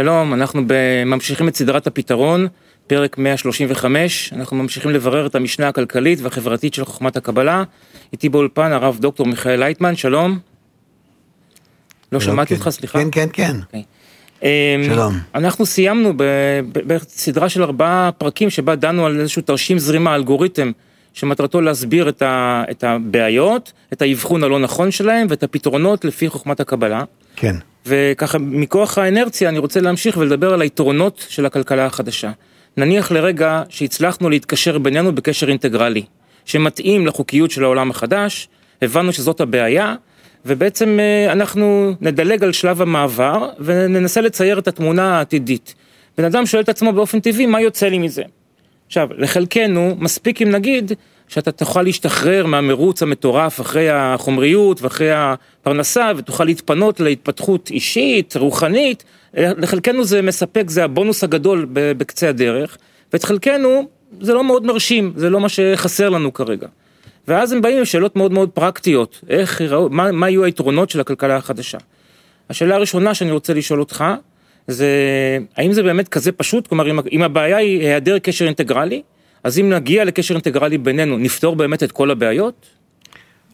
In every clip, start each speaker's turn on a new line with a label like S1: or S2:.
S1: שלום, אנחנו ממשיכים את סדרת הפתרון, פרק 135, אנחנו ממשיכים לברר את המשנה הכלכלית והחברתית של חוכמת הקבלה. איתי באולפן הרב דוקטור מיכאל לייטמן, שלום. לא שמעתי
S2: כן.
S1: אותך, סליחה.
S2: כן, כן, כן.
S1: אוקיי. אמ,
S2: שלום.
S1: אנחנו סיימנו בסדרה של ארבעה פרקים שבה דנו על איזשהו תרשים זרימה, אלגוריתם, שמטרתו להסביר את, ה- את הבעיות, את האבחון הלא נכון שלהם ואת הפתרונות לפי חוכמת הקבלה.
S2: כן.
S1: וככה מכוח האנרציה אני רוצה להמשיך ולדבר על היתרונות של הכלכלה החדשה. נניח לרגע שהצלחנו להתקשר בינינו בקשר אינטגרלי, שמתאים לחוקיות של העולם החדש, הבנו שזאת הבעיה, ובעצם אה, אנחנו נדלג על שלב המעבר וננסה לצייר את התמונה העתידית. בן אדם שואל את עצמו באופן טבעי, מה יוצא לי מזה? עכשיו, לחלקנו, מספיק אם נגיד שאתה תוכל להשתחרר מהמרוץ המטורף אחרי החומריות ואחרי הפרנסה ותוכל להתפנות להתפתחות אישית, רוחנית, לחלקנו זה מספק, זה הבונוס הגדול בקצה הדרך, ואת חלקנו זה לא מאוד מרשים, זה לא מה שחסר לנו כרגע. ואז הם באים עם שאלות מאוד מאוד פרקטיות, איך יראו, מה, מה יהיו היתרונות של הכלכלה החדשה. השאלה הראשונה שאני רוצה לשאול אותך, זה האם זה באמת כזה פשוט? כלומר, אם, אם הבעיה היא היעדר קשר אינטגרלי, אז אם נגיע לקשר אינטגרלי בינינו, נפתור באמת את כל הבעיות?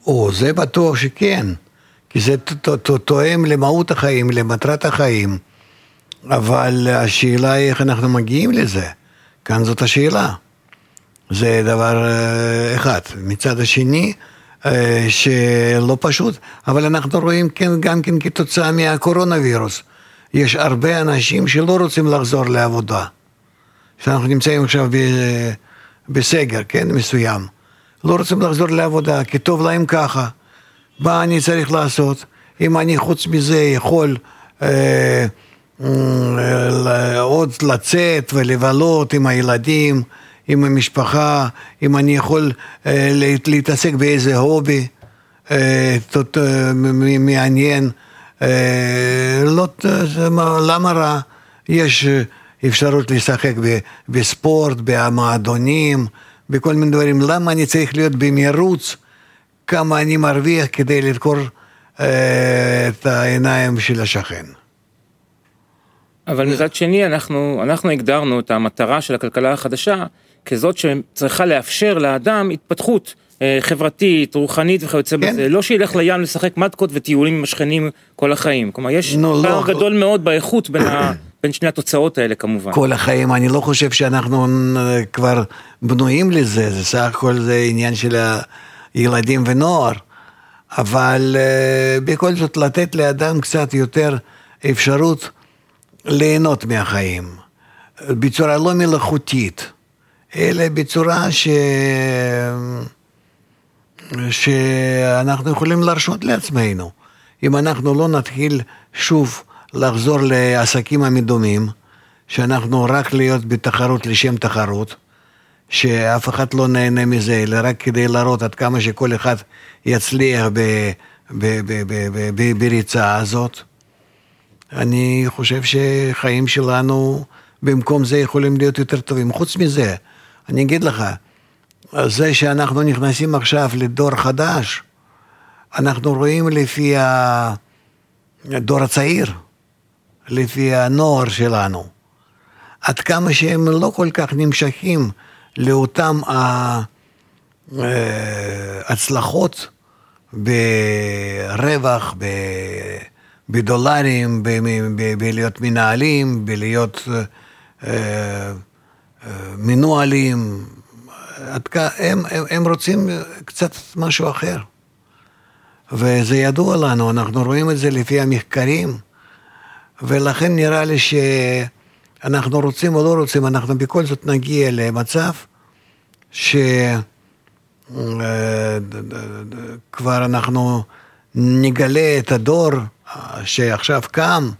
S2: או, זה בטוח שכן. כי זה תואם למהות החיים, למטרת החיים. אבל השאלה היא איך אנחנו מגיעים לזה. כאן זאת השאלה. זה דבר אה, אחד. מצד השני, אה, שלא פשוט, אבל אנחנו רואים כן, גם כן כתוצאה מהקורונה וירוס. יש הרבה אנשים שלא רוצים לחזור לעבודה. שאנחנו נמצאים עכשיו בסגר, כן, מסוים. לא רוצים לחזור לעבודה, כי טוב להם ככה. מה אני צריך לעשות? אם אני חוץ מזה יכול אה, אה, עוד לצאת ולבלות עם הילדים, עם המשפחה, אם אני יכול אה, להת- להתעסק באיזה הובי אה, תות- אה, מעניין, אה, לא, למה רע? יש אה, אפשרות לשחק בספורט, במועדונים, בכל מיני דברים. למה אני צריך להיות במרוץ? כמה אני מרוויח כדי לדקור אה, את העיניים של השכן.
S1: אבל מצד שני, אנחנו, אנחנו הגדרנו את המטרה של הכלכלה החדשה כזאת שצריכה לאפשר לאדם התפתחות אה, חברתית, רוחנית וכיוצא
S2: כן.
S1: בזה. לא שילך לים לשחק מתקות וטיולים עם השכנים כל החיים. כלומר, יש פער
S2: לא.
S1: גדול מאוד באיכות בין, ה, בין שני התוצאות האלה כמובן.
S2: כל החיים, אני לא חושב שאנחנו אה, כבר בנויים לזה, זה סך הכל זה עניין של הילדים ונוער, אבל אה, בכל זאת לתת לאדם קצת יותר אפשרות ליהנות מהחיים, בצורה לא מלאכותית, אלא בצורה ש... שאנחנו יכולים להרשות לעצמנו. אם אנחנו לא נתחיל שוב לחזור לעסקים המדומים, שאנחנו רק להיות בתחרות לשם תחרות, שאף אחד לא נהנה מזה, אלא רק כדי להראות עד כמה שכל אחד יצליח ב, ב, ב, בריצה הזאת. אני חושב שחיים שלנו במקום זה יכולים להיות יותר טובים. חוץ מזה, אני אגיד לך, זה שאנחנו נכנסים עכשיו לדור חדש, אנחנו רואים לפי הדור הצעיר, לפי הנוער שלנו, עד כמה שהם לא כל כך נמשכים לאותם ה- אה, הצלחות ברווח, בדולרים, בלהיות מנהלים, בלהיות אה, אה, מנוהלים, הם, הם, הם רוצים קצת משהו אחר. וזה ידוע לנו, אנחנו רואים את זה לפי המחקרים, ולכן נראה לי שאנחנו רוצים או לא רוצים, אנחנו בכל זאת נגיע למצב שכבר אנחנו נגלה את הדור שעכשיו קם,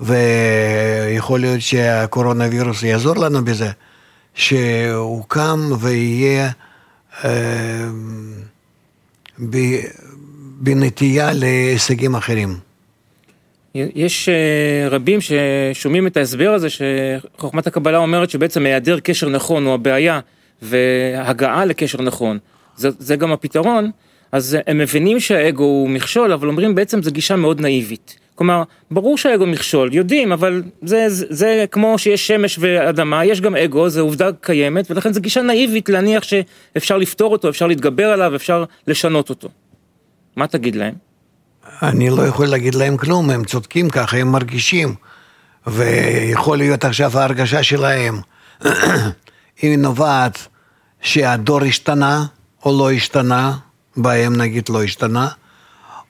S2: ויכול להיות שהקורונה וירוס יעזור לנו בזה, שהוא קם ויהיה אה, ב- בנטייה להישגים אחרים.
S1: יש אה, רבים ששומעים את ההסבר הזה שחוכמת הקבלה אומרת שבעצם היעדר קשר נכון הוא הבעיה והגעה לקשר נכון זה, זה גם הפתרון אז הם מבינים שהאגו הוא מכשול אבל אומרים בעצם זו גישה מאוד נאיבית. כלומר, ברור שהאגו מכשול, יודעים, אבל זה, זה, זה כמו שיש שמש ואדמה, יש גם אגו, זו עובדה קיימת, ולכן זו גישה נאיבית להניח שאפשר לפתור אותו, אפשר להתגבר עליו, אפשר לשנות אותו. מה תגיד להם?
S2: אני לא יכול להגיד להם כלום, הם צודקים ככה, הם מרגישים. ויכול להיות עכשיו ההרגשה שלהם, היא נובעת שהדור השתנה או לא השתנה, בהם נגיד לא השתנה,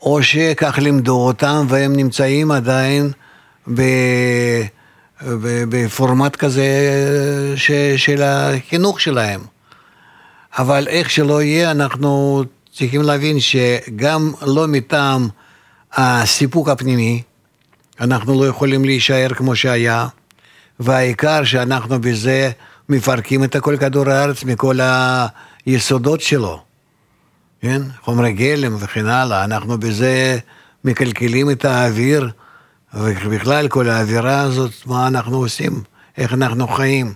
S2: או שכך לימדו אותם והם נמצאים עדיין ב... בפורמט כזה ש... של החינוך שלהם. אבל איך שלא יהיה, אנחנו צריכים להבין שגם לא מטעם הסיפוק הפנימי, אנחנו לא יכולים להישאר כמו שהיה, והעיקר שאנחנו בזה מפרקים את כל כדור הארץ מכל היסודות שלו, כן? חומרי גלם וכן הלאה, אנחנו בזה מקלקלים את האוויר, ובכלל כל האווירה הזאת, מה אנחנו עושים, איך אנחנו חיים.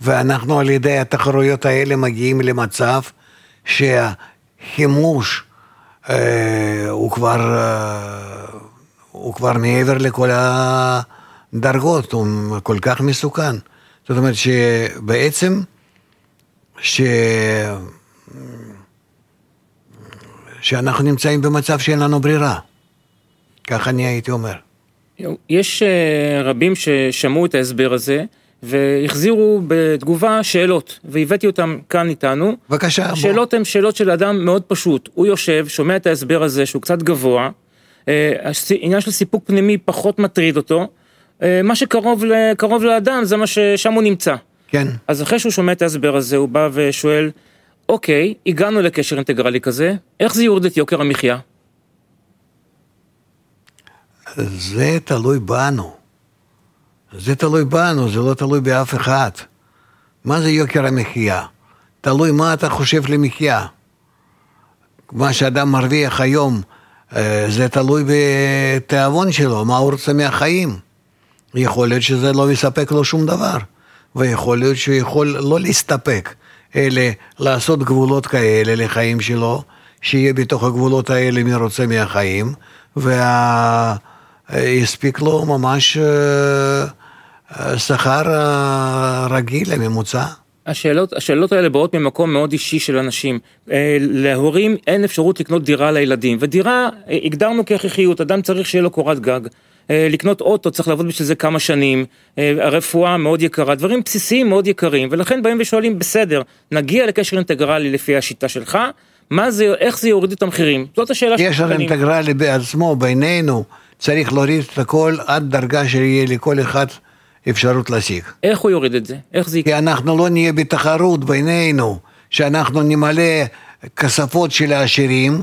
S2: ואנחנו על ידי התחרויות האלה מגיעים למצב שהחימוש הוא כבר... אה, הוא כבר מעבר לכל הדרגות, הוא כל כך מסוכן. זאת אומרת שבעצם, ש... שאנחנו נמצאים במצב שאין לנו ברירה. ככה אני הייתי אומר.
S1: יש אה, רבים ששמעו את ההסבר הזה והחזירו בתגובה שאלות, והבאתי אותם כאן איתנו.
S2: בבקשה.
S1: השאלות הן שאלות של אדם מאוד פשוט. הוא יושב, שומע את ההסבר הזה שהוא קצת גבוה, העניין של סיפוק פנימי פחות מטריד אותו, אה, מה שקרוב קרוב לאדם זה מה ששם הוא נמצא.
S2: כן.
S1: אז אחרי שהוא שומע את ההסבר הזה, הוא בא ושואל, אוקיי, הגענו לקשר אינטגרלי כזה, איך זה יורד את יוקר המחיה?
S2: זה תלוי בנו. זה תלוי בנו, זה לא תלוי באף אחד. מה זה יוקר המחיה? תלוי מה אתה חושב למחיה. מה שאדם מרוויח היום אה, זה תלוי בתיאבון שלו, מה הוא רוצה מהחיים. יכול להיות שזה לא מספק לו שום דבר, ויכול להיות שהוא יכול לא להסתפק, אלא לעשות גבולות כאלה לחיים שלו, שיהיה בתוך הגבולות האלה מי רוצה מהחיים, ויספיק לו ממש אה, אה, שכר רגיל לממוצע.
S1: השאלות, השאלות האלה באות ממקום מאוד אישי של אנשים. אה, להורים אין אפשרות לקנות דירה לילדים, ודירה אה, הגדרנו כהכרחיות, אדם צריך שיהיה לו קורת גג. אה, לקנות אוטו צריך לעבוד בשביל זה כמה שנים, הרפואה מאוד יקרה, דברים בסיסיים מאוד יקרים, ולכן באים ושואלים, בסדר, נגיע לקשר אינטגרלי לפי השיטה שלך, מה זה, איך זה יוריד את המחירים? זאת השאלה
S2: שלך. קשר אינטגרלי בעצמו, בינינו, צריך להוריד את הכל עד דרגה שיהיה לכל אחד אפשרות להשיג.
S1: איך הוא יוריד את זה? איך זה
S2: יקרה? כי אנחנו לא נהיה בתחרות בינינו, שאנחנו נמלא כספות של העשירים,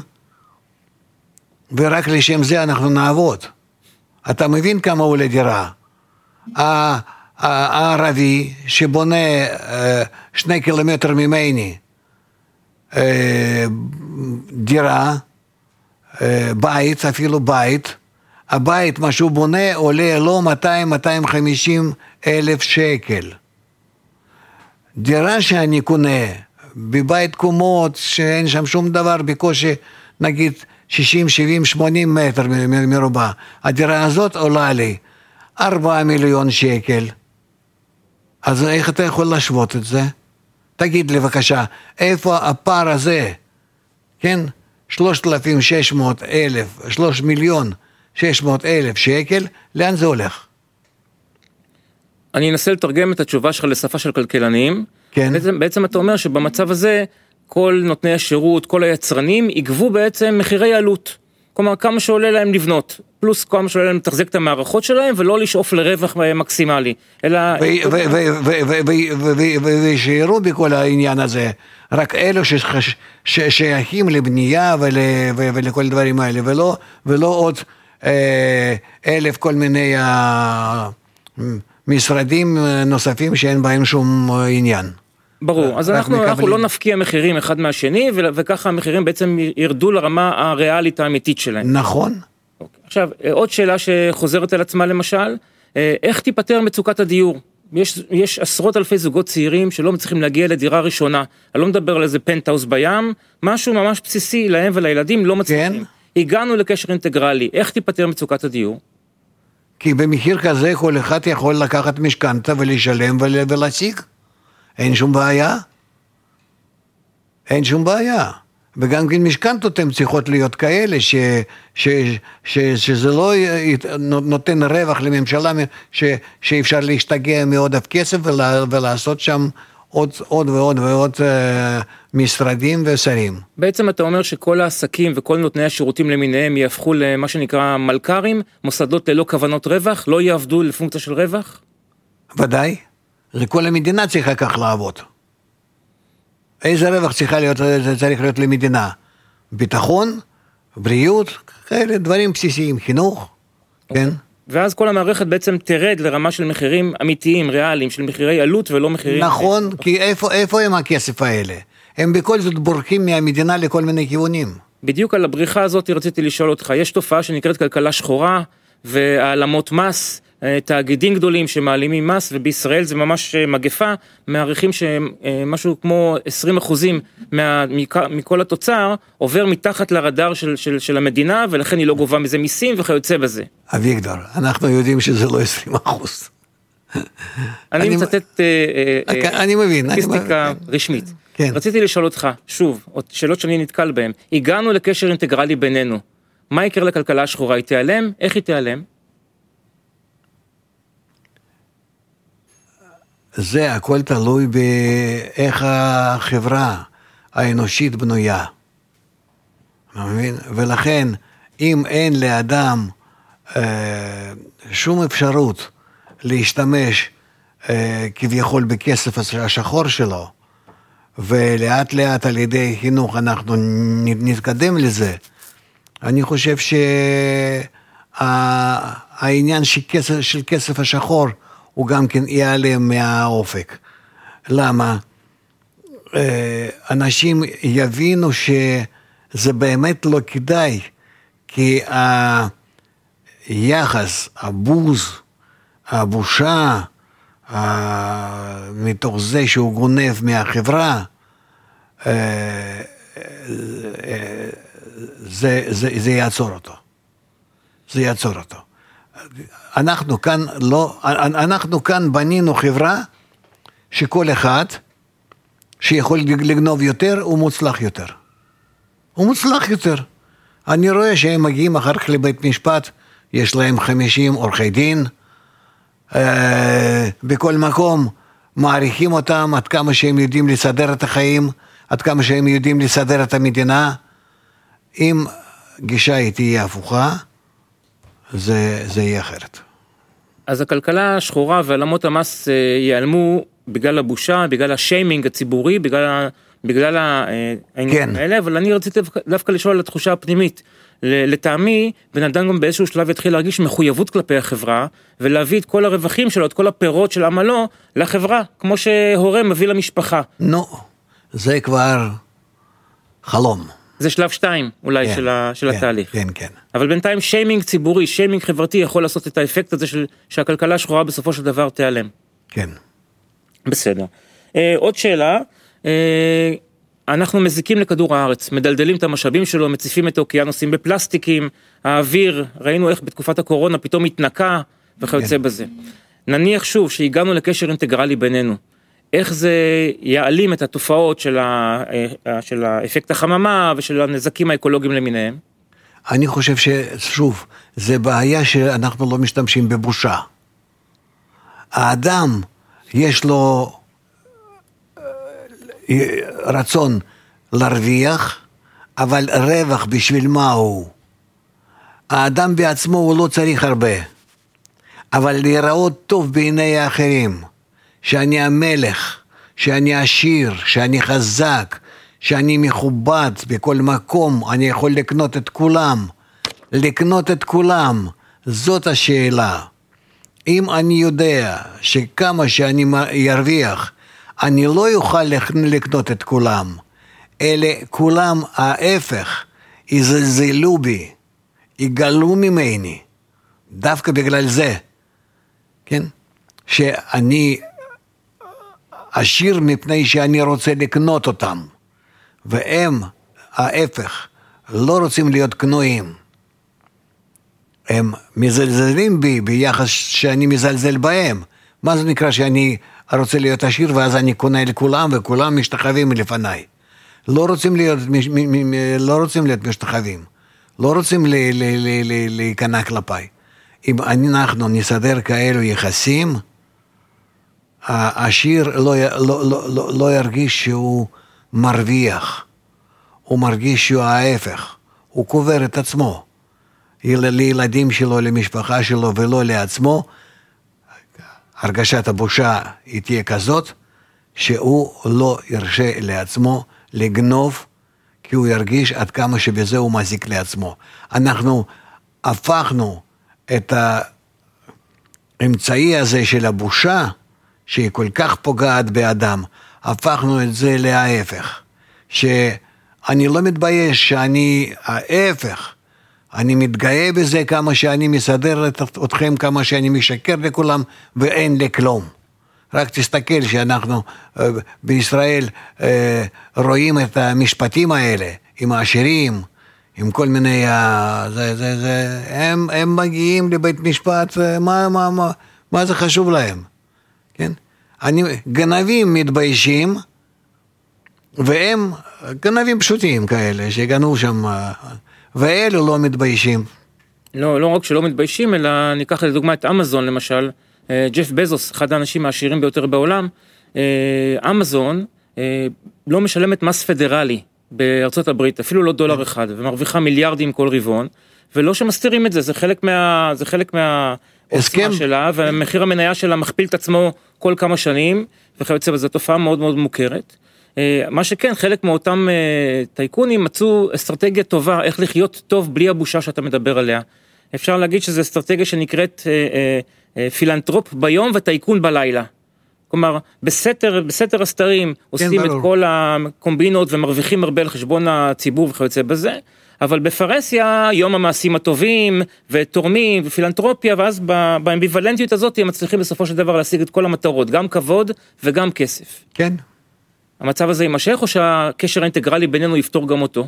S2: ורק לשם זה אנחנו נעבוד. אתה מבין כמה עולה דירה? הערבי שבונה אה, שני קילומטר ממני אה, דירה, אה, בית, אפילו בית, הבית, מה שהוא בונה, עולה לא 200-250 אלף שקל. דירה שאני קונה בבית קומות שאין שם שום דבר, בקושי נגיד 60, 70, 80 מטר מרובע, הדירה הזאת עולה לי 4 מיליון שקל. אז איך אתה יכול להשוות את זה? תגיד לי בבקשה, איפה הפער הזה, כן? 3,600 אלף, 3 מיליון 600 אלף שקל, לאן זה הולך?
S1: אני אנסה לתרגם את התשובה שלך לשפה של כלכלנים.
S2: כן.
S1: בעצם, בעצם אתה אומר שבמצב הזה, כל נותני השירות, כל היצרנים, יגבו בעצם מחירי עלות. כלומר, כמה שעולה להם לבנות, פלוס כמה שעולה להם לתחזק את המערכות שלהם, ולא לשאוף לרווח מקסימלי, אלא...
S2: ושיראו בכל העניין הזה, רק אלו ששייכים לבנייה ולכל הדברים האלה, ולא עוד... אה, אלף כל מיני אה, משרדים נוספים שאין בהם שום עניין.
S1: ברור, אז אנחנו, אנחנו לא נפקיע מחירים אחד מהשני, וככה המחירים בעצם ירדו לרמה הריאלית האמיתית שלהם.
S2: נכון.
S1: אוקיי. עכשיו, אה, עוד שאלה שחוזרת על עצמה למשל, איך תיפתר מצוקת הדיור? יש, יש עשרות אלפי זוגות צעירים שלא מצליחים להגיע לדירה ראשונה. אני לא מדבר על איזה פנטהאוס בים, משהו ממש בסיסי להם ולילדים לא מצליחים. כן. הגענו לקשר אינטגרלי, איך תיפתר מצוקת הדיור?
S2: כי במחיר כזה כל אחד יכול לקחת משכנתה ולשלם ול- ולהשיג. אין שום בעיה. אין שום בעיה. וגם כן משכנתות הן צריכות להיות כאלה ש, ש, ש, שזה לא נותן רווח לממשלה ש, שאפשר להשתגע מעודף כסף ולה, ולעשות שם עוד, עוד ועוד ועוד אה, משרדים ושרים.
S1: בעצם אתה אומר שכל העסקים וכל נותני השירותים למיניהם יהפכו למה שנקרא מלכ"רים, מוסדות ללא כוונות רווח, לא יעבדו לפונקציה של רווח?
S2: ודאי. כל המדינה צריכה כך לעבוד. איזה רווח צריכה להיות, זה צריך להיות למדינה? ביטחון, בריאות, כאלה דברים בסיסיים, חינוך, כן?
S1: ואז כל המערכת בעצם תרד לרמה של מחירים אמיתיים, ריאליים, של מחירי עלות ולא מחירים...
S2: נכון, כי איפה, איפה הם הכסף האלה? הם בכל זאת בורחים מהמדינה לכל מיני כיוונים.
S1: בדיוק על הבריחה הזאת רציתי לשאול אותך, יש תופעה שנקראת כלכלה שחורה והעלמות מס, תאגידים גדולים שמעלימים מס ובישראל זה ממש אה, מגפה, מעריכים שמשהו כמו 20 אחוזים מה, מכ- מכל התוצר עובר מתחת לרדאר של, של, של המדינה ולכן היא לא גובה מזה מיסים וכיוצא בזה.
S2: אביגדור, אנחנו יודעים שזה לא 20 אחוז.
S1: אני
S2: אני-
S1: מצטט אה, אה, אה, סטטיסטיקה
S2: מבין.
S1: רשמית.
S2: כן.
S1: רציתי לשאול אותך, שוב, שאלות שאני נתקל בהן, הגענו לקשר אינטגרלי בינינו, מה יקרה לכלכלה השחורה? היא תיעלם? איך היא תיעלם?
S2: זה הכל תלוי באיך החברה האנושית בנויה. אתה מבין? ולכן, אם אין לאדם אה, שום אפשרות להשתמש אה, כביכול בכסף הש- השחור שלו, ולאט לאט על ידי חינוך אנחנו נתקדם לזה, אני חושב שהעניין של של כסף השחור הוא גם כן ייעלם מהאופק. למה? אה, אנשים יבינו שזה באמת לא כדאי, כי היחס, הבוז, הבושה, מתוך זה שהוא גונב מהחברה, אה, זה, זה, זה יעצור אותו. זה יעצור אותו. אנחנו כאן לא, אנחנו כאן בנינו חברה שכל אחד שיכול לגנוב יותר הוא מוצלח יותר. הוא מוצלח יותר. אני רואה שהם מגיעים אחר כך לבית משפט, יש להם 50 עורכי דין, אה, בכל מקום מעריכים אותם עד כמה שהם יודעים לסדר את החיים, עד כמה שהם יודעים לסדר את המדינה. אם גישה היא תהיה הפוכה, זה, זה יהיה אחרת.
S1: אז הכלכלה השחורה והעלמות המס אה, ייעלמו בגלל הבושה, בגלל השיימינג הציבורי, בגלל, בגלל אה, העניינים
S2: כן.
S1: האלה, אבל אני רציתי דווקא- לשאול על התחושה הפנימית. לטעמי, בן אדם גם באיזשהו שלב יתחיל להרגיש מחויבות כלפי החברה, ולהביא את כל הרווחים שלו, את כל הפירות של עמלו, לחברה, כמו שהורה מביא למשפחה.
S2: נו, זה כבר חלום.
S1: זה שלב שתיים אולי
S2: כן,
S1: של, ה, של
S2: כן,
S1: התהליך.
S2: כן, כן.
S1: אבל בינתיים שיימינג ציבורי, שיימינג חברתי יכול לעשות את האפקט הזה של, שהכלכלה השחורה בסופו של דבר תיעלם.
S2: כן.
S1: בסדר. אה, עוד שאלה, אה, אנחנו מזיקים לכדור הארץ, מדלדלים את המשאבים שלו, מציפים את האוקיינוסים בפלסטיקים, האוויר, ראינו איך בתקופת הקורונה פתאום התנקה וכיוצא
S2: כן.
S1: בזה. נניח שוב שהגענו לקשר אינטגרלי בינינו, איך זה יעלים את התופעות של, ה, אה, של האפקט החממה ושל הנזקים האקולוגיים למיניהם?
S2: אני חושב ששוב, זה בעיה שאנחנו לא משתמשים בבושה. האדם, יש לו אה, רצון להרוויח, אבל רווח בשביל מה הוא? האדם בעצמו הוא לא צריך הרבה, אבל להיראות טוב בעיני האחרים, שאני המלך, שאני עשיר, שאני חזק, שאני מכובד בכל מקום, אני יכול לקנות את כולם. לקנות את כולם, זאת השאלה. אם אני יודע שכמה שאני ארוויח, אני לא אוכל לקנות את כולם, אלא כולם ההפך, יזלזלו בי, יגלו ממני, דווקא בגלל זה, כן? שאני עשיר מפני שאני רוצה לקנות אותם, והם, ההפך, לא רוצים להיות קנויים. הם מזלזלים בי ביחס שאני מזלזל בהם. מה זה נקרא שאני רוצה להיות עשיר ואז אני קונה לכולם וכולם משתחווים לפניי. לא רוצים להיות, לא רוצים להיות משתחווים, לא רוצים להיכנע כלפיי. אם אנחנו נסדר כאלו יחסים, העשיר לא, לא, לא, לא, לא ירגיש שהוא מרוויח, הוא מרגיש שהוא ההפך, הוא קובר את עצמו. לילדים שלו, למשפחה שלו ולא לעצמו, הרגשת הבושה היא תהיה כזאת, שהוא לא ירשה לעצמו לגנוב, כי הוא ירגיש עד כמה שבזה הוא מזיק לעצמו. אנחנו הפכנו את האמצעי הזה של הבושה, שהיא כל כך פוגעת באדם, הפכנו את זה להפך. שאני לא מתבייש שאני ההפך, אני מתגאה בזה כמה שאני מסדר אתכם, כמה שאני משקר לכולם, ואין לי כלום. רק תסתכל שאנחנו אה, בישראל אה, רואים את המשפטים האלה עם העשירים, עם כל מיני, זה, זה, זה, הם, הם מגיעים לבית משפט, אה, מה, מה, מה, מה זה חשוב להם, כן? אני, גנבים מתביישים, והם גנבים פשוטים כאלה, שגנבו שם, ואלו לא מתביישים.
S1: לא, לא רק שלא מתביישים, אלא ניקח לדוגמה את אמזון למשל, אה, ג'ף בזוס, אחד האנשים העשירים ביותר בעולם, אה, אמזון אה, לא משלמת מס פדרלי בארצות הברית, אפילו לא דולר אחד, ומרוויחה מיליארדים כל רבעון, ולא שמסתירים את זה, זה חלק מה... זה חלק מה... הסכם שלה, ומחיר המניה שלה מכפיל את עצמו כל כמה שנים, וכיוצא בזה, תופעה מאוד מאוד מוכרת. מה שכן, חלק מאותם טייקונים מצאו אסטרטגיה טובה איך לחיות טוב בלי הבושה שאתה מדבר עליה. אפשר להגיד שזו אסטרטגיה שנקראת אה, פילנטרופ ביום וטייקון בלילה. כלומר, בסתר, בסתר הסתרים עושים כן, את כל הקומבינות ומרוויחים הרבה על חשבון הציבור וכיוצא בזה, אבל בפרהסיה יום המעשים הטובים ותורמים ופילנטרופיה, ואז באמביוולנטיות הזאת הם מצליחים בסופו של דבר להשיג את כל המטרות, גם כבוד וגם כסף.
S2: כן.
S1: המצב הזה יימשך או שהקשר האינטגרלי בינינו יפתור גם אותו?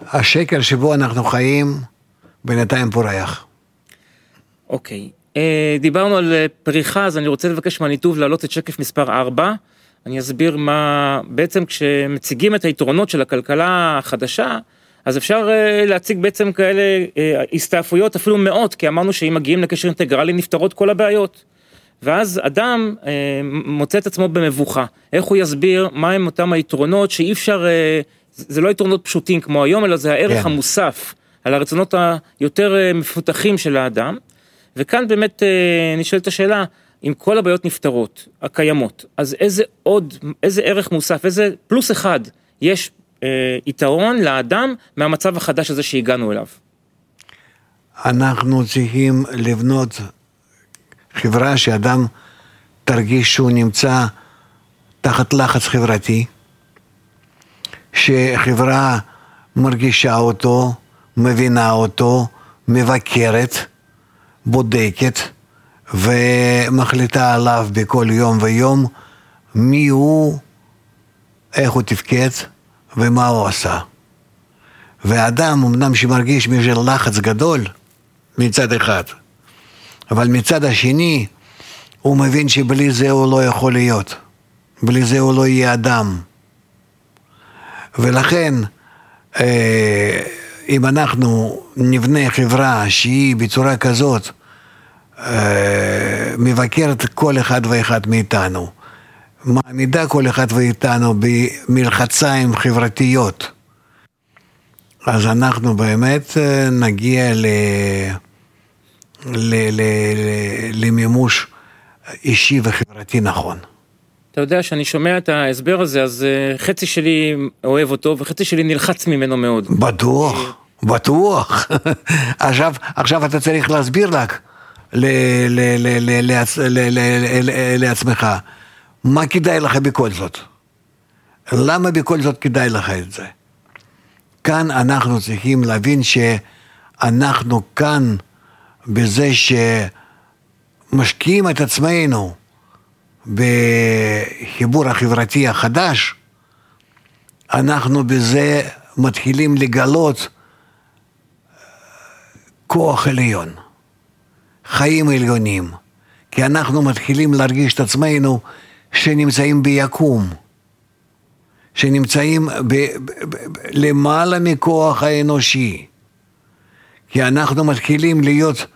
S2: השקר שבו אנחנו חיים בינתיים פורח.
S1: אוקיי. אה, דיברנו על אה, פריחה, אז אני רוצה לבקש מהניתוב להעלות את שקף מספר 4. אני אסביר מה, בעצם כשמציגים את היתרונות של הכלכלה החדשה, אז אפשר אה, להציג בעצם כאלה הסתעפויות, אפילו מאות, כי אמרנו שאם מגיעים לקשר אינטגרלי נפתרות כל הבעיות. ואז אדם מוצא את עצמו במבוכה. איך הוא יסביר מהם אותם היתרונות שאי אפשר, זה לא יתרונות פשוטים כמו היום, אלא זה הערך כן. המוסף על הרצונות היותר מפותחים של האדם. וכאן באמת אה, נשאלת השאלה, אם כל הבעיות נפתרות, הקיימות, אז איזה עוד, איזה ערך מוסף, איזה פלוס אחד יש אה, יתרון לאדם מהמצב החדש הזה שהגענו אליו?
S2: אנחנו צריכים לבנות חברה שאדם תרגיש שהוא נמצא תחת לחץ חברתי, שחברה מרגישה אותו, מבינה אותו, מבקרת, בודקת ומחליטה עליו בכל יום ויום מי הוא, איך הוא תפקד ומה הוא עשה. ואדם אמנם שמרגיש מזה לחץ גדול מצד אחד, אבל מצד השני הוא מבין שבלי זה הוא לא יכול להיות, בלי זה הוא לא יהיה אדם. ולכן אה, אם אנחנו נבנה חברה שהיא בצורה כזאת אה, מבקרת כל אחד ואחד מאיתנו, מעמידה כל אחד ואיתנו במלחציים חברתיות, אז אנחנו באמת אה, נגיע ל... ל... ל... למימוש אישי וחברתי נכון.
S1: אתה יודע שאני שומע את ההסבר הזה, אז אה, חצי שלי אוהב אותו וחצי שלי נלחץ ממנו מאוד.
S2: בטוח, בטוח. עכשיו, עכשיו אתה צריך להסביר רק לעצמך, מה כדאי לך בכל זאת? למה בכל זאת כדאי לך את זה? כאן אנחנו צריכים להבין שאנחנו כאן בזה שמשקיעים את עצמנו בחיבור החברתי החדש, אנחנו בזה מתחילים לגלות כוח עליון, חיים עליונים, כי אנחנו מתחילים להרגיש את עצמנו שנמצאים ביקום, שנמצאים ב, ב, ב, ב, למעלה מכוח האנושי, כי אנחנו מתחילים להיות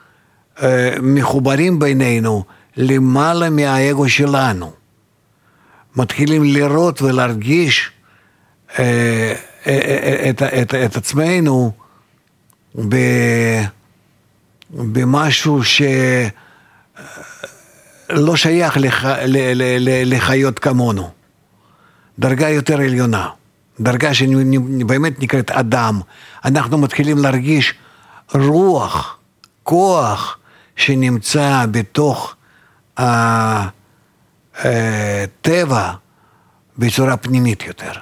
S2: אה, מחוברים בינינו למעלה מהאגו שלנו, מתחילים לראות ולהרגיש אה, אה, אה, את, את, את עצמנו ב, במשהו שלא שייך לח, ל, ל, ל, לחיות כמונו, דרגה יותר עליונה, דרגה שבאמת נקראת אדם, אנחנו מתחילים להרגיש רוח, כוח שנמצא בתוך הטבע בצורה פנימית יותר.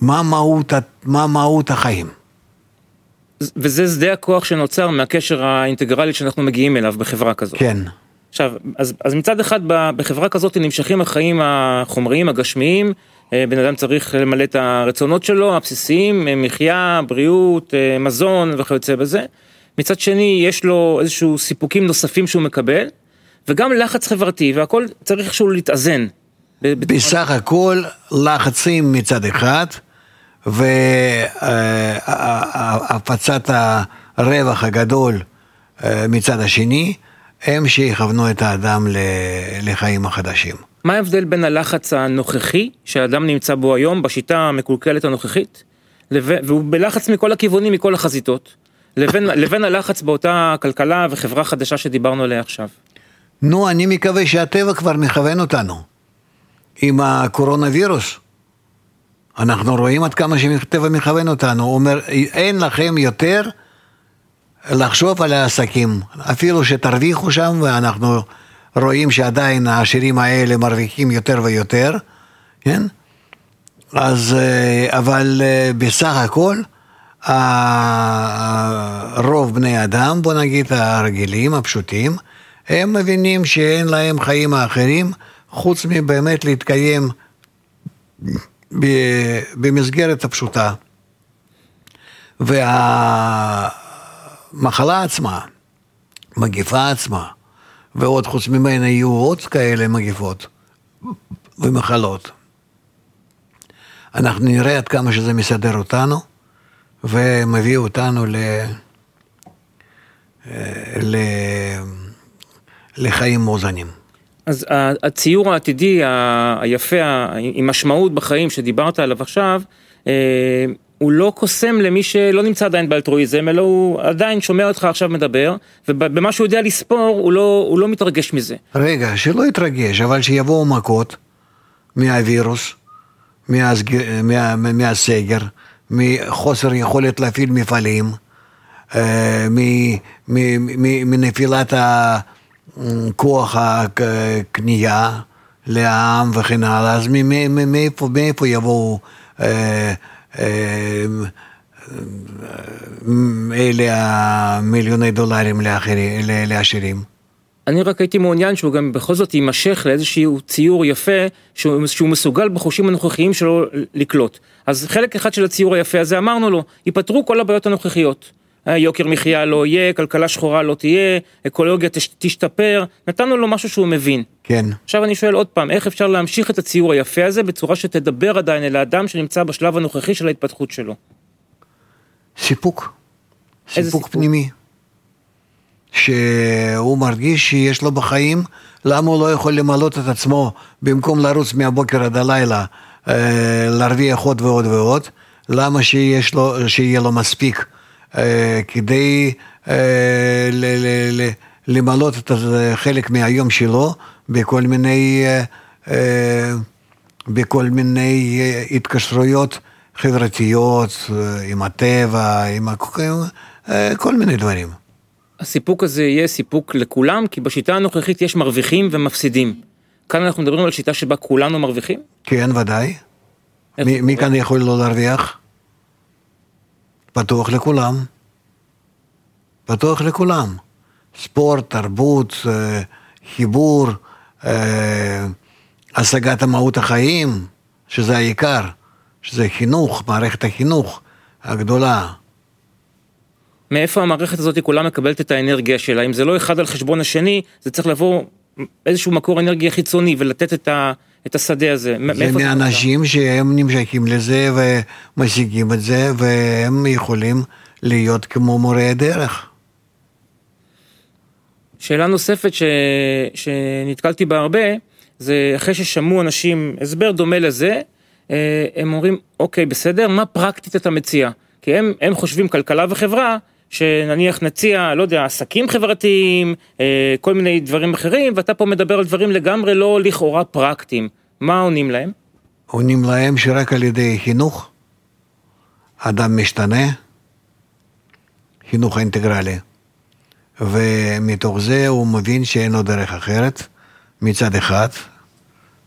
S2: מה מהות, מה מהות החיים?
S1: וזה שדה הכוח שנוצר מהקשר האינטגרלי שאנחנו מגיעים אליו בחברה כזאת.
S2: כן.
S1: עכשיו, אז, אז מצד אחד בחברה כזאת נמשכים החיים החומריים, הגשמיים, אה, בן אדם צריך למלא את הרצונות שלו, הבסיסיים, אה, מחיה, בריאות, אה, מזון וכיוצא בזה. מצד שני, יש לו איזשהו סיפוקים נוספים שהוא מקבל, וגם לחץ חברתי, והכל צריך איכשהו להתאזן.
S2: בסך הכל לחצים מצד אחד, והפצת הרווח הגדול מצד השני, הם שיכוונו את האדם לחיים החדשים.
S1: מה ההבדל בין הלחץ הנוכחי שהאדם נמצא בו היום בשיטה המקולקלת הנוכחית, והוא בלחץ מכל הכיוונים, מכל החזיתות, לבין, לבין הלחץ באותה כלכלה וחברה חדשה שדיברנו עליה עכשיו?
S2: נו, אני מקווה שהטבע כבר מכוון אותנו עם הקורונה וירוס. אנחנו רואים עד כמה שהטבע מכוון אותנו, הוא אומר, אין לכם יותר לחשוב על העסקים, אפילו שתרוויחו שם, ואנחנו רואים שעדיין העשירים האלה מרוויחים יותר ויותר, כן? אז, אה, אבל אה, בסך הכל, רוב בני אדם, בוא נגיד הרגילים, הפשוטים, הם מבינים שאין להם חיים האחרים, חוץ מבאמת להתקיים במסגרת הפשוטה. והמחלה עצמה, מגיפה עצמה, ועוד חוץ ממנה יהיו עוד כאלה מגיפות ומחלות. אנחנו נראה עד כמה שזה מסדר אותנו, ומביא אותנו ל... ל... לחיים מאוזנים.
S1: אז הציור העתידי היפה, עם משמעות בחיים שדיברת עליו עכשיו, אה, הוא לא קוסם למי שלא נמצא עדיין באלטרואיזם, אלא הוא עדיין שומע אותך עכשיו מדבר, ובמה שהוא יודע לספור, הוא לא, הוא לא מתרגש מזה.
S2: רגע, שלא יתרגש, אבל שיבואו מכות מהווירוס, מהסג... מה... מהסגר, מחוסר יכולת להפעיל מפעלים, אה, מנפילת כוח הקנייה לעם וכן הלאה, אז מאיפה, מאיפה יבואו אה, אלה המיליוני דולרים לעשירים?
S1: אני רק הייתי מעוניין שהוא גם בכל זאת יימשך לאיזשהו ציור יפה שהוא, שהוא מסוגל בחושים הנוכחיים שלו לקלוט. אז חלק אחד של הציור היפה הזה אמרנו לו, ייפתרו כל הבעיות הנוכחיות. יוקר מחיה לא יהיה, כלכלה שחורה לא תהיה, אקולוגיה תש, תשתפר, נתנו לו משהו שהוא מבין.
S2: כן.
S1: עכשיו אני שואל עוד פעם, איך אפשר להמשיך את הציור היפה הזה בצורה שתדבר עדיין אל האדם שנמצא בשלב הנוכחי של ההתפתחות שלו?
S2: סיפוק. סיפוק, סיפוק פנימי. שהוא מרגיש שיש לו בחיים, למה הוא לא יכול למלות את עצמו במקום לרוץ מהבוקר עד הלילה, אה, להרוויח עוד ועוד ועוד, למה שיש לו, שיהיה לו מספיק כדי אה, למלות את חלק מהיום שלו בכל מיני, בכל מיני התקשרויות חברתיות, עם הטבע, עם כל מיני דברים.
S1: הסיפוק הזה יהיה סיפוק לכולם, כי בשיטה הנוכחית יש מרוויחים ומפסידים. כאן אנחנו מדברים על שיטה שבה כולנו מרוויחים?
S2: כן, ודאי. מי, מי כאן יכול לא להרוויח? פתוח לכולם. פתוח לכולם. ספורט, תרבות, אה, חיבור, אה, השגת המהות החיים, שזה העיקר, שזה חינוך, מערכת החינוך הגדולה.
S1: מאיפה המערכת הזאת כולה מקבלת את האנרגיה שלה? אם זה לא אחד על חשבון השני, זה צריך לבוא איזשהו מקור אנרגיה חיצוני ולתת את, ה, את השדה הזה.
S2: זה מאנשים שהם נמשכים לזה ומשיגים את זה, והם יכולים להיות כמו מורי הדרך.
S1: שאלה נוספת ש... שנתקלתי בה הרבה, זה אחרי ששמעו אנשים הסבר דומה לזה, אה, הם אומרים, אוקיי, בסדר, מה פרקטית אתה מציע? כי הם, הם חושבים כלכלה וחברה, שנניח נציע, לא יודע, עסקים חברתיים, אה, כל מיני דברים אחרים, ואתה פה מדבר על דברים לגמרי לא לכאורה פרקטיים. מה עונים להם?
S2: עונים להם שרק על ידי חינוך אדם משתנה, חינוך אינטגרלי. ומתוך זה הוא מבין שאין לו דרך אחרת, מצד אחד,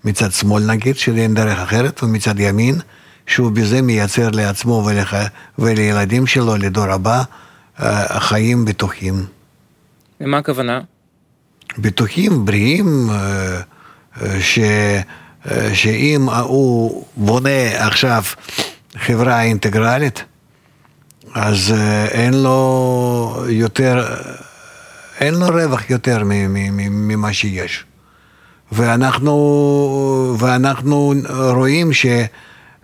S2: מצד שמאל נגיד, שאין דרך אחרת, ומצד ימין, שהוא בזה מייצר לעצמו ולח... ולילדים שלו, לדור הבא, אה, חיים בטוחים.
S1: למה הכוונה?
S2: בטוחים, בריאים, אה, אה, ש... שאם הוא בונה עכשיו חברה אינטגרלית, אז אין לו יותר, אין לו רווח יותר ממה שיש. ואנחנו, ואנחנו רואים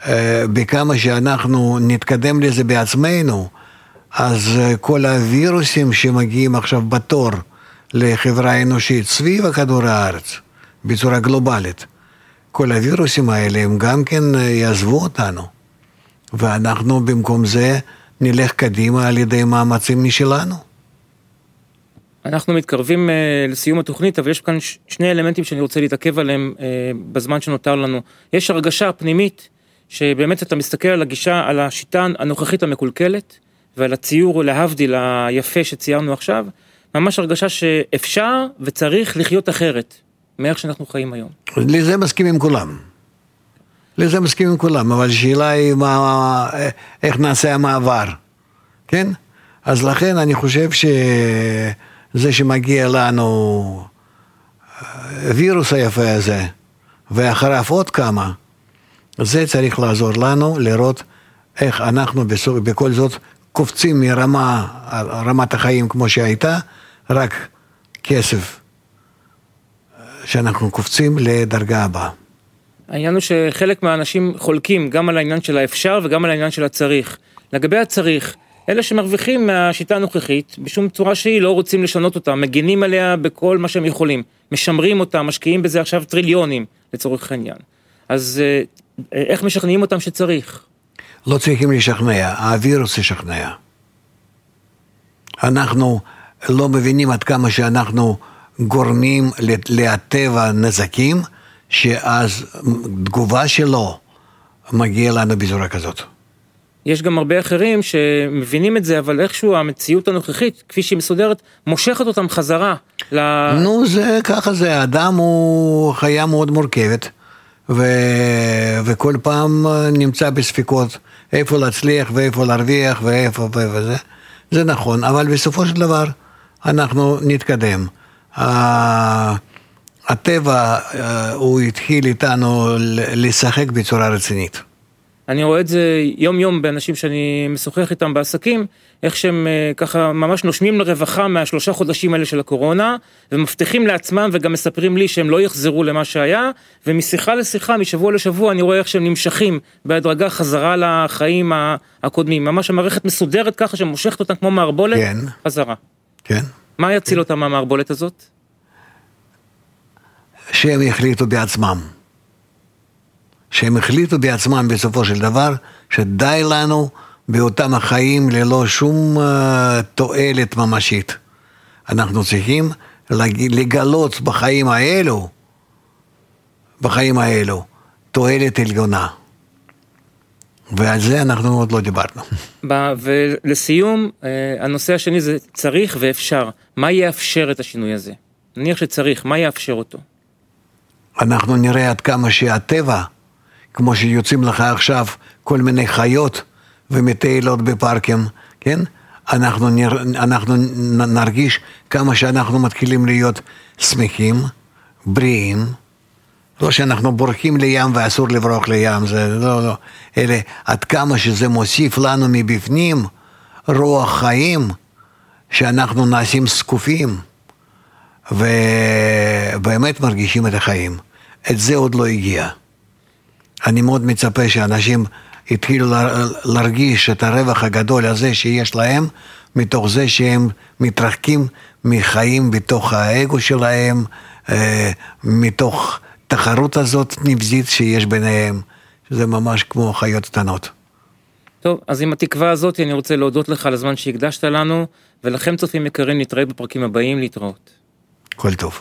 S2: שבכמה שאנחנו נתקדם לזה בעצמנו, אז כל הווירוסים שמגיעים עכשיו בתור לחברה האנושית סביב הכדור הארץ, בצורה גלובלית, כל הווירוסים האלה הם גם כן יעזבו אותנו. ואנחנו במקום זה נלך קדימה על ידי מאמצים משלנו.
S1: אנחנו מתקרבים uh, לסיום התוכנית, אבל יש כאן ש- שני אלמנטים שאני רוצה להתעכב עליהם uh, בזמן שנותר לנו. יש הרגשה פנימית, שבאמת אתה מסתכל על הגישה, על השיטה הנוכחית המקולקלת, ועל הציור, להבדיל, היפה שציירנו עכשיו, ממש הרגשה שאפשר וצריך לחיות אחרת, מאיך שאנחנו חיים היום.
S2: לזה מסכים עם כולם. לזה מסכים עם כולם, אבל השאלה היא מה, איך נעשה המעבר, כן? אז לכן אני חושב שזה שמגיע לנו הווירוס היפה הזה, ואחריו עוד כמה, זה צריך לעזור לנו לראות איך אנחנו בסוף, בכל זאת קופצים מרמה, רמת החיים כמו שהייתה, רק כסף, שאנחנו קופצים לדרגה הבאה.
S1: העניין הוא שחלק מהאנשים חולקים גם על העניין של האפשר וגם על העניין של הצריך. לגבי הצריך, אלה שמרוויחים מהשיטה הנוכחית, בשום צורה שהיא לא רוצים לשנות אותה, מגינים עליה בכל מה שהם יכולים, משמרים אותה, משקיעים בזה עכשיו טריליונים לצורך העניין. אז אה, איך משכנעים אותם שצריך?
S2: לא צריכים לשכנע, הווירוס ישכנע. אנחנו לא מבינים עד כמה שאנחנו גורמים לטבע נזקים, שאז תגובה שלו מגיעה לנו בצורה כזאת.
S1: יש גם הרבה אחרים שמבינים את זה, אבל איכשהו המציאות הנוכחית, כפי שהיא מסודרת, מושכת אותם חזרה. ל...
S2: נו, זה ככה זה, האדם הוא חיה מאוד מורכבת, ו... וכל פעם נמצא בספקות איפה להצליח ואיפה להרוויח ואיפה וזה. זה נכון, אבל בסופו של דבר אנחנו נתקדם. הטבע, הוא התחיל איתנו לשחק בצורה רצינית.
S1: אני רואה את זה יום יום באנשים שאני משוחח איתם בעסקים, איך שהם ככה ממש נושמים לרווחה מהשלושה חודשים האלה של הקורונה, ומבטיחים לעצמם וגם מספרים לי שהם לא יחזרו למה שהיה, ומשיחה לשיחה, משבוע לשבוע, אני רואה איך שהם נמשכים בהדרגה חזרה לחיים הקודמים. ממש המערכת מסודרת ככה שמושכת אותם כמו מערבולת,
S2: כן.
S1: חזרה.
S2: כן.
S1: מה יציל אותם מהמערבולת הזאת?
S2: שהם יחליטו בעצמם. שהם החליטו בעצמם בסופו של דבר שדי לנו באותם החיים ללא שום uh, תועלת ממשית. אנחנו צריכים לגלות בחיים האלו, בחיים האלו, תועלת עליונה. ועל זה אנחנו עוד לא דיברנו.
S1: ולסיום, אה, הנושא השני זה צריך ואפשר. מה יאפשר את השינוי הזה? נניח שצריך, מה יאפשר אותו?
S2: אנחנו נראה עד כמה שהטבע, כמו שיוצאים לך עכשיו כל מיני חיות ומטיילות בפארקים, כן? אנחנו, נר, אנחנו נרגיש כמה שאנחנו מתחילים להיות שמחים, בריאים. לא שאנחנו בורחים לים ואסור לברוח לים, זה לא, לא. אלא עד כמה שזה מוסיף לנו מבפנים רוח חיים שאנחנו נעשים זקופים ובאמת מרגישים את החיים. את זה עוד לא הגיע. אני מאוד מצפה שאנשים התחילו להרגיש את הרווח הגדול הזה שיש להם, מתוך זה שהם מתרחקים מחיים בתוך האגו שלהם, אה, מתוך תחרות הזאת נבזית שיש ביניהם, שזה ממש כמו חיות קטנות.
S1: טוב, אז עם התקווה הזאת אני רוצה להודות לך על הזמן שהקדשת לנו, ולכם צופים יקרים נתראה בפרקים הבאים להתראות.
S2: כל טוב.